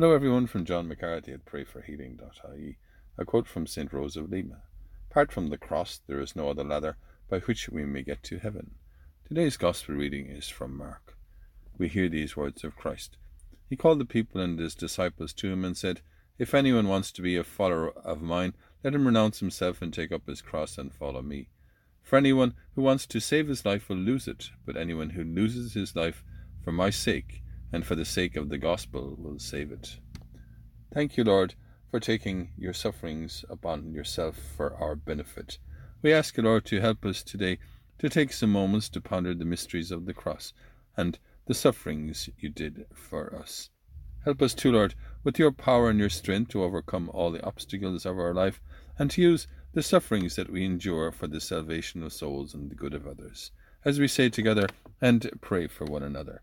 Hello, everyone, from John McCarthy at prayforhealing.ie. A quote from St. Rose of Lima Apart from the cross, there is no other ladder by which we may get to heaven. Today's Gospel reading is from Mark. We hear these words of Christ. He called the people and his disciples to him and said, If anyone wants to be a follower of mine, let him renounce himself and take up his cross and follow me. For anyone who wants to save his life will lose it, but anyone who loses his life for my sake and for the sake of the gospel will save it. Thank you, Lord, for taking your sufferings upon yourself for our benefit. We ask you, Lord, to help us today to take some moments to ponder the mysteries of the cross and the sufferings you did for us. Help us too, Lord, with your power and your strength to overcome all the obstacles of our life and to use the sufferings that we endure for the salvation of souls and the good of others. As we say together and pray for one another.